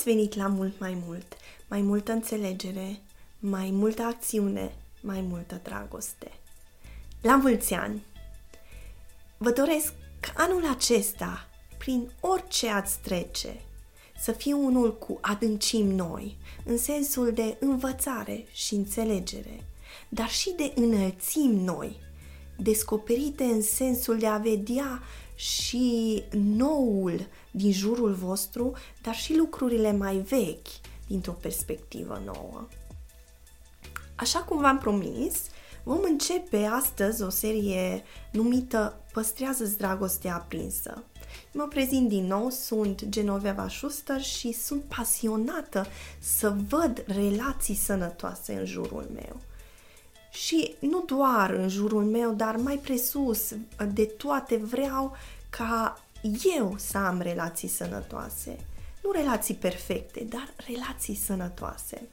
ați venit la mult mai mult, mai multă înțelegere, mai multă acțiune, mai multă dragoste. La mulți ani! Vă doresc ca anul acesta, prin orice ați trece, să fie unul cu adâncim noi, în sensul de învățare și înțelegere, dar și de înălțim noi, descoperite în sensul de a vedea și noul din jurul vostru, dar și lucrurile mai vechi dintr-o perspectivă nouă. Așa cum v-am promis, vom începe astăzi o serie numită Păstrează-ți dragostea aprinsă. Mă prezint din nou, sunt Genoveva Schuster și sunt pasionată să văd relații sănătoase în jurul meu. Și nu doar în jurul meu, dar mai presus de toate vreau ca eu să am relații sănătoase. Nu relații perfecte, dar relații sănătoase.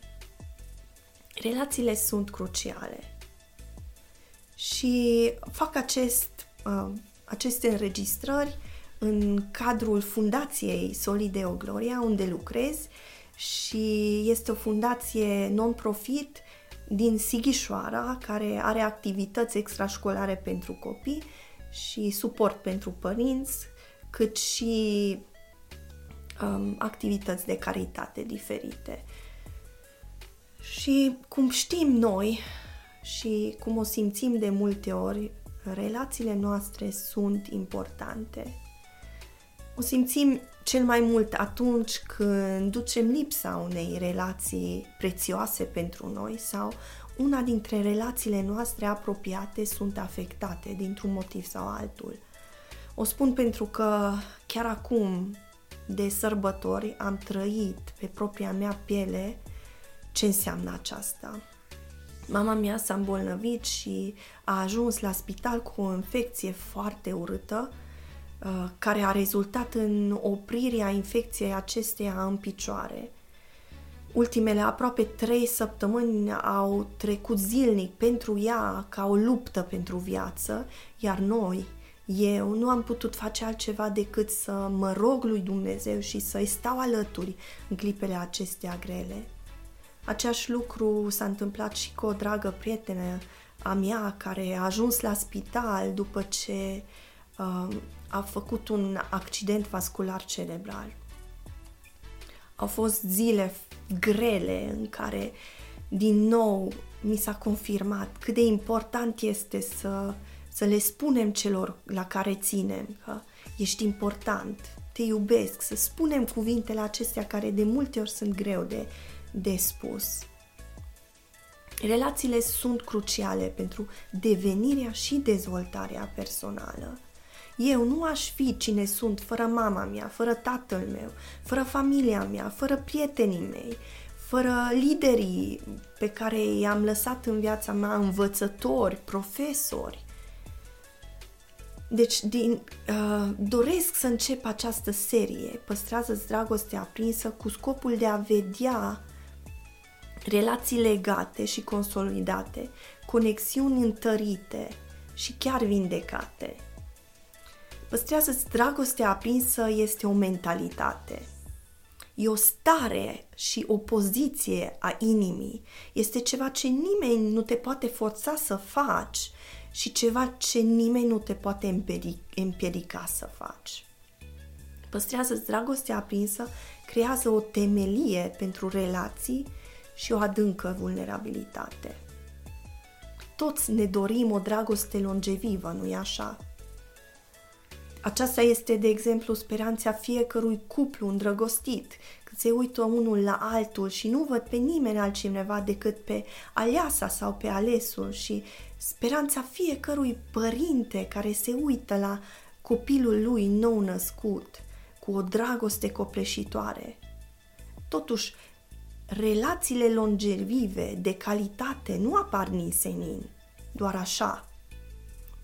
Relațiile sunt cruciale. Și fac acest, uh, aceste înregistrări în cadrul fundației Solideo Gloria, unde lucrez și este o fundație non-profit din Sighișoara, care are activități extrașcolare pentru copii și suport pentru părinți, cât și um, activități de caritate diferite. Și cum știm noi și cum o simțim de multe ori, relațiile noastre sunt importante. O simțim cel mai mult atunci când ducem lipsa unei relații prețioase pentru noi sau una dintre relațiile noastre apropiate sunt afectate dintr-un motiv sau altul. O spun pentru că chiar acum, de sărbători, am trăit pe propria mea piele ce înseamnă aceasta. Mama mea s-a îmbolnăvit și a ajuns la spital cu o infecție foarte urâtă, uh, care a rezultat în oprirea infecției acesteia în picioare. Ultimele aproape trei săptămâni au trecut zilnic pentru ea ca o luptă pentru viață, iar noi, eu, nu am putut face altceva decât să mă rog lui Dumnezeu și să-i stau alături în clipele acestea grele. Aceeași lucru s-a întâmplat și cu o dragă prietenă a mea care a ajuns la spital după ce uh, a făcut un accident vascular cerebral. Au fost zile grele în care din nou mi s-a confirmat cât de important este să, să le spunem celor la care ținem că ești important, te iubesc, să spunem cuvintele acestea care de multe ori sunt greu de, de spus. Relațiile sunt cruciale pentru devenirea și dezvoltarea personală. Eu nu aș fi cine sunt fără mama mea, fără tatăl meu, fără familia mea, fără prietenii mei, fără liderii pe care i-am lăsat în viața mea, învățători, profesori. Deci, din, uh, doresc să încep această serie, Păstrează-ți dragostea aprinsă, cu scopul de a vedea relații legate și consolidate, conexiuni întărite și chiar vindecate. Păstrează-ți dragostea aprinsă este o mentalitate. E o stare și o poziție a inimii. Este ceva ce nimeni nu te poate forța să faci și ceva ce nimeni nu te poate împiedica să faci. Păstrează-ți dragostea aprinsă, creează o temelie pentru relații și o adâncă vulnerabilitate. Toți ne dorim o dragoste longevivă, nu-i așa? Aceasta este, de exemplu, speranța fiecărui cuplu îndrăgostit, când se uită unul la altul și nu văd pe nimeni altcineva decât pe aleasa sau pe alesul și speranța fiecărui părinte care se uită la copilul lui nou născut cu o dragoste copleșitoare. Totuși, relațiile longevive de calitate nu apar senin, doar așa,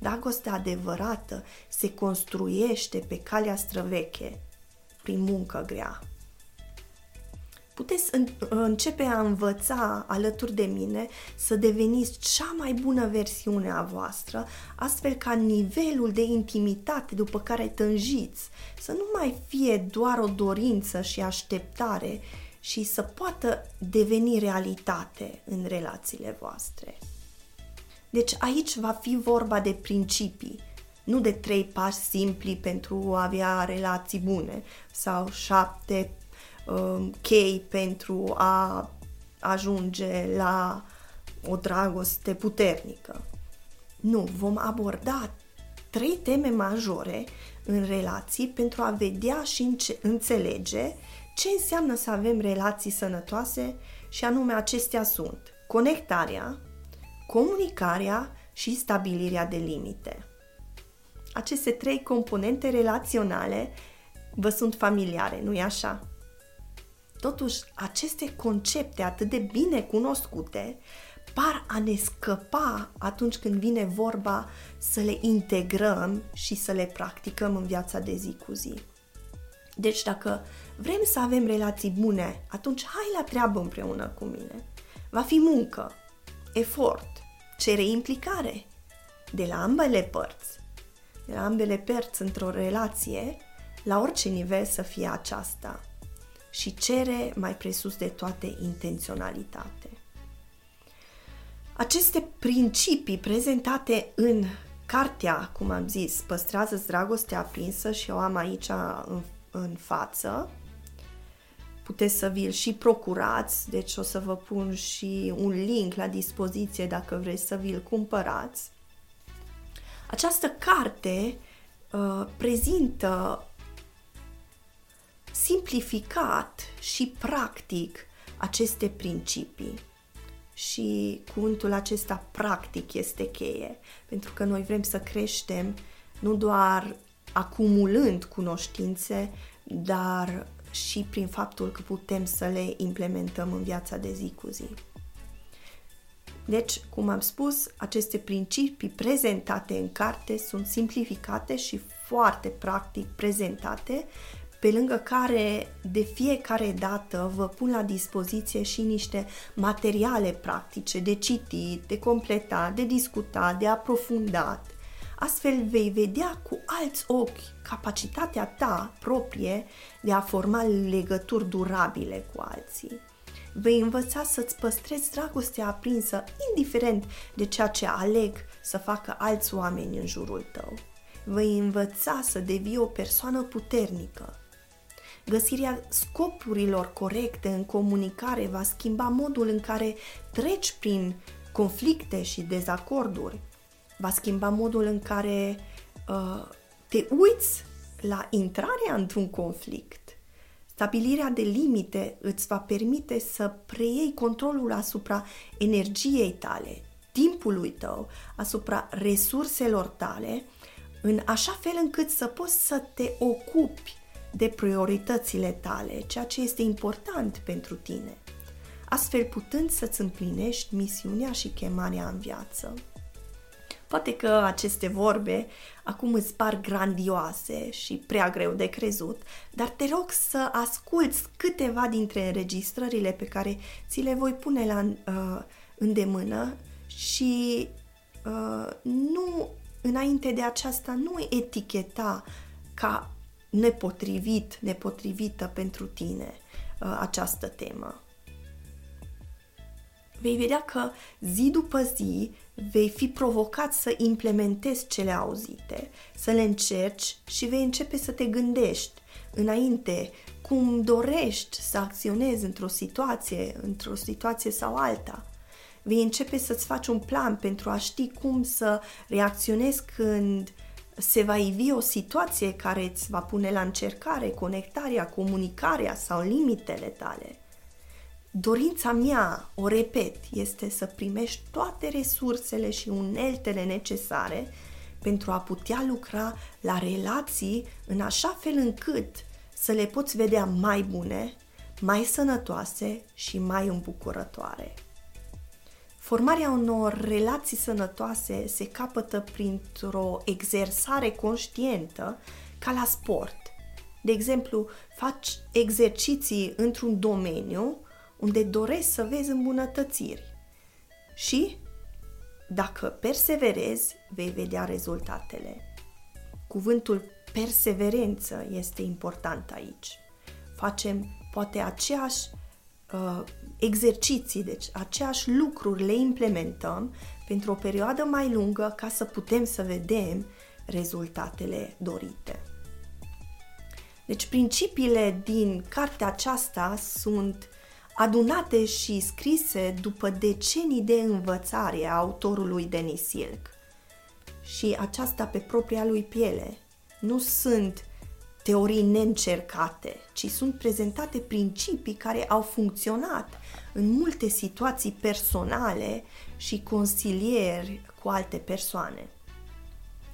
Dragostea adevărată se construiește pe calea străveche, prin muncă grea. Puteți începe a învăța alături de mine să deveniți cea mai bună versiune a voastră, astfel ca nivelul de intimitate după care tânjiți să nu mai fie doar o dorință și așteptare și să poată deveni realitate în relațiile voastre. Deci aici va fi vorba de principii, nu de trei pași simpli pentru a avea relații bune sau șapte uh, chei pentru a ajunge la o dragoste puternică. Nu, vom aborda trei teme majore în relații pentru a vedea și înțelege ce înseamnă să avem relații sănătoase și anume acestea sunt conectarea, comunicarea și stabilirea de limite. Aceste trei componente relaționale vă sunt familiare, nu-i așa? Totuși, aceste concepte atât de bine cunoscute par a ne scăpa atunci când vine vorba să le integrăm și să le practicăm în viața de zi cu zi. Deci dacă vrem să avem relații bune, atunci hai la treabă împreună cu mine. Va fi muncă, efort, cere implicare de la ambele părți. De la ambele părți într-o relație, la orice nivel să fie aceasta și cere mai presus de toate intenționalitate. Aceste principii prezentate în cartea, cum am zis, păstrează dragostea aprinsă și o am aici în, în față, puteți să vi-l și procurați, deci o să vă pun și un link la dispoziție dacă vreți să vi-l cumpărați. Această carte uh, prezintă simplificat și practic aceste principii. Și cuvântul acesta practic este cheie, pentru că noi vrem să creștem nu doar acumulând cunoștințe, dar și prin faptul că putem să le implementăm în viața de zi cu zi. Deci, cum am spus, aceste principii prezentate în carte sunt simplificate și foarte practic prezentate, pe lângă care de fiecare dată vă pun la dispoziție și niște materiale practice de citit, de completat, de discutat, de aprofundat, Astfel vei vedea cu alți ochi capacitatea ta proprie de a forma legături durabile cu alții. Vei învăța să-ți păstrezi dragostea aprinsă, indiferent de ceea ce aleg să facă alți oameni în jurul tău. Vei învăța să devii o persoană puternică. Găsirea scopurilor corecte în comunicare va schimba modul în care treci prin conflicte și dezacorduri va schimba modul în care uh, te uiți la intrarea într-un conflict. Stabilirea de limite îți va permite să preiei controlul asupra energiei tale, timpului tău, asupra resurselor tale, în așa fel încât să poți să te ocupi de prioritățile tale, ceea ce este important pentru tine, astfel putând să-ți împlinești misiunea și chemarea în viață. Poate că aceste vorbe acum îți par grandioase și prea greu de crezut, dar te rog să asculți câteva dintre înregistrările pe care ți le voi pune la uh, îndemână și uh, nu, înainte de aceasta, nu eticheta ca nepotrivit, nepotrivită pentru tine uh, această temă. Vei vedea că zi după zi vei fi provocat să implementezi cele auzite, să le încerci și vei începe să te gândești înainte cum dorești să acționezi într-o situație, într-o situație sau alta. Vei începe să-ți faci un plan pentru a ști cum să reacționezi când se va ivi o situație care îți va pune la încercare conectarea, comunicarea sau limitele tale. Dorința mea, o repet, este să primești toate resursele și uneltele necesare pentru a putea lucra la relații în așa fel încât să le poți vedea mai bune, mai sănătoase și mai îmbucurătoare. Formarea unor relații sănătoase se capătă printr-o exersare conștientă ca la sport. De exemplu, faci exerciții într-un domeniu unde dorești să vezi îmbunătățiri. Și dacă perseverezi, vei vedea rezultatele. Cuvântul perseverență este important aici. Facem poate aceeași uh, exerciții, deci aceeași lucruri le implementăm pentru o perioadă mai lungă ca să putem să vedem rezultatele dorite. Deci principiile din cartea aceasta sunt adunate și scrise după decenii de învățare a autorului Denis Silk. Și aceasta pe propria lui piele. Nu sunt teorii neîncercate, ci sunt prezentate principii care au funcționat în multe situații personale și consilieri cu alte persoane.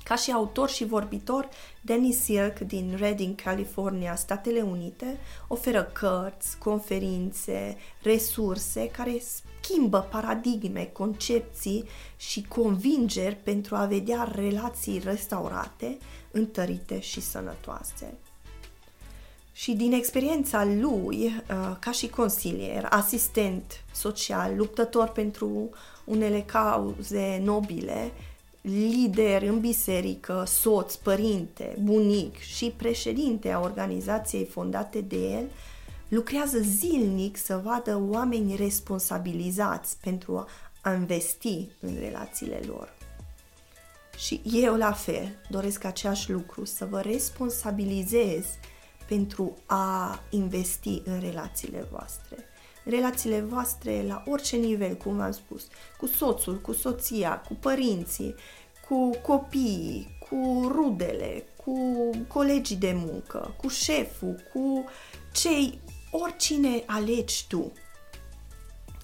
Ca și autor și vorbitor, Dennis Silk din Redding, California, Statele Unite, oferă cărți, conferințe, resurse care schimbă paradigme, concepții și convingeri pentru a vedea relații restaurate, întărite și sănătoase. Și din experiența lui, uh, ca și consilier, asistent social, luptător pentru unele cauze nobile, lider în biserică, soț, părinte, bunic și președinte a organizației fondate de el, lucrează zilnic să vadă oameni responsabilizați pentru a investi în relațiile lor. Și eu la fel doresc același lucru, să vă responsabilizez pentru a investi în relațiile voastre. Relațiile voastre la orice nivel, cum am spus, cu soțul, cu soția, cu părinții, cu copiii, cu rudele, cu colegii de muncă, cu șeful, cu cei, oricine alegi tu.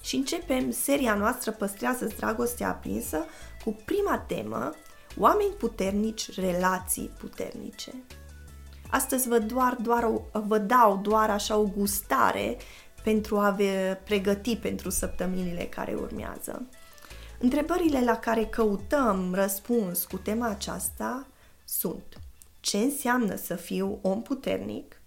Și începem seria noastră Păstrează dragostea aprinsă cu prima temă, oameni puternici, relații puternice. Astăzi vă, doar, doar, vă dau doar așa o gustare pentru a vă pregăti pentru săptămânile care urmează. Întrebările la care căutăm răspuns cu tema aceasta sunt ce înseamnă să fiu om puternic?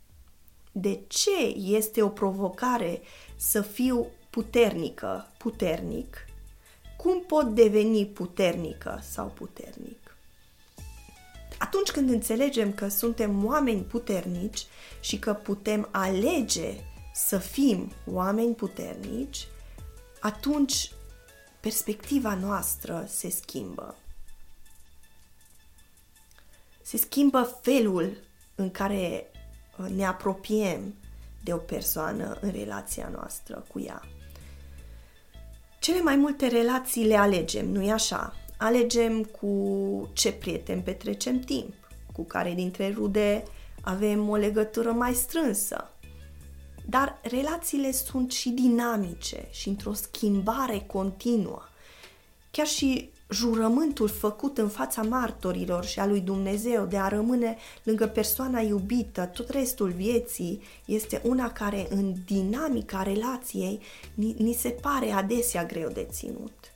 De ce este o provocare să fiu puternică, puternic? Cum pot deveni puternică sau puternic? Atunci când înțelegem că suntem oameni puternici și că putem alege să fim oameni puternici, atunci perspectiva noastră se schimbă. Se schimbă felul în care uh, ne apropiem de o persoană în relația noastră cu ea. Cele mai multe relații le alegem, nu-i așa? Alegem cu ce prieten petrecem timp, cu care dintre rude avem o legătură mai strânsă, dar relațiile sunt și dinamice și într-o schimbare continuă. Chiar și jurământul făcut în fața martorilor și a lui Dumnezeu de a rămâne lângă persoana iubită tot restul vieții este una care în dinamica relației ni, ni se pare adesea greu de ținut.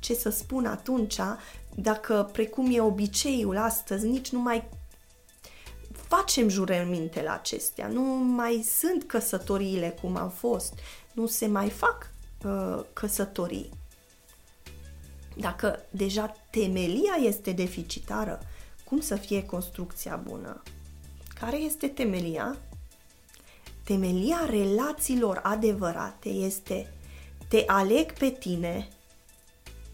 Ce să spun atunci dacă, precum e obiceiul astăzi, nici nu mai facem jurăminte la acestea, nu mai sunt căsătoriile cum au fost, nu se mai fac uh, căsătorii. Dacă deja temelia este deficitară, cum să fie construcția bună? Care este temelia? Temelia relațiilor adevărate este te aleg pe tine,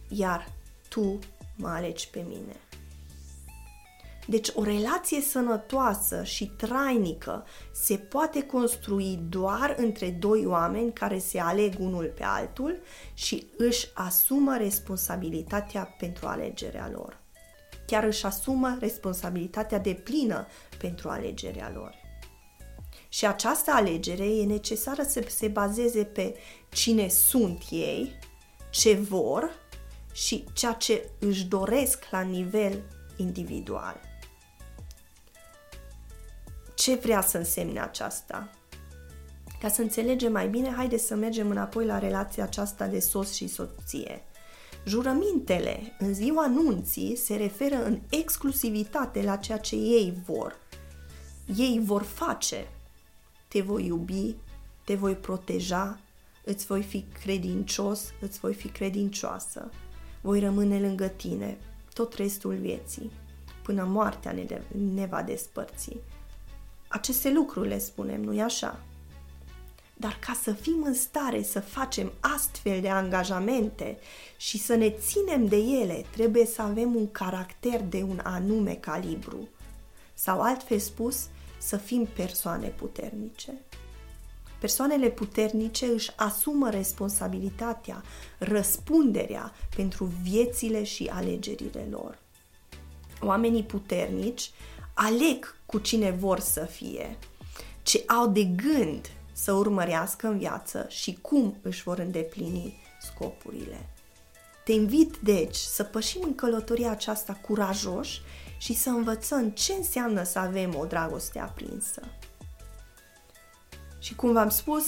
iar tu mă alegi pe mine. Deci o relație sănătoasă și trainică se poate construi doar între doi oameni care se aleg unul pe altul și își asumă responsabilitatea pentru alegerea lor. Chiar își asumă responsabilitatea de plină pentru alegerea lor. Și această alegere e necesară să se bazeze pe cine sunt ei, ce vor și ceea ce își doresc la nivel individual ce vrea să însemne aceasta. Ca să înțelegem mai bine, haideți să mergem înapoi la relația aceasta de soț și soție. Jurămintele în ziua nunții se referă în exclusivitate la ceea ce ei vor. ei vor face. Te voi iubi, te voi proteja, îți voi fi credincios, îți voi fi credincioasă. Voi rămâne lângă tine tot restul vieții, până moartea ne, de- ne va despărți. Aceste lucruri le spunem, nu-i așa? Dar ca să fim în stare să facem astfel de angajamente și să ne ținem de ele, trebuie să avem un caracter de un anume calibru. Sau altfel spus, să fim persoane puternice. Persoanele puternice își asumă responsabilitatea, răspunderea pentru viețile și alegerile lor. Oamenii puternici aleg cu cine vor să fie, ce au de gând să urmărească în viață și cum își vor îndeplini scopurile. Te invit, deci, să pășim în călătoria aceasta curajoși și să învățăm ce înseamnă să avem o dragoste aprinsă. Și cum v-am spus,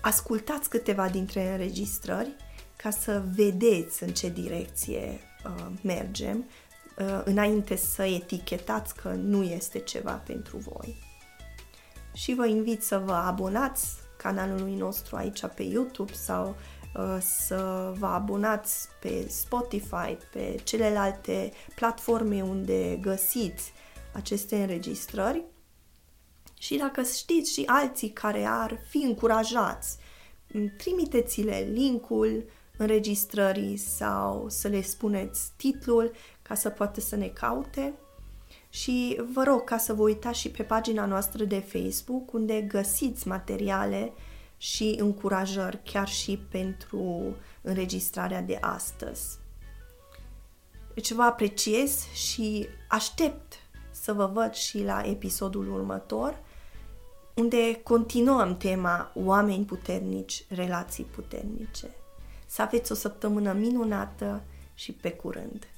ascultați câteva dintre înregistrări ca să vedeți în ce direcție uh, mergem, uh, înainte să etichetați că nu este ceva pentru voi. Și vă invit să vă abonați canalului nostru aici pe YouTube sau uh, să vă abonați pe Spotify, pe celelalte platforme unde găsiți aceste înregistrări și dacă știți și alții care ar fi încurajați, trimiteți-le linkul înregistrării sau să le spuneți titlul ca să poată să ne caute. Și vă rog ca să vă uitați și pe pagina noastră de Facebook unde găsiți materiale și încurajări chiar și pentru înregistrarea de astăzi. Deci vă apreciez și aștept să vă văd și la episodul următor unde continuăm tema oameni puternici, relații puternice. Să aveți o săptămână minunată și pe curând!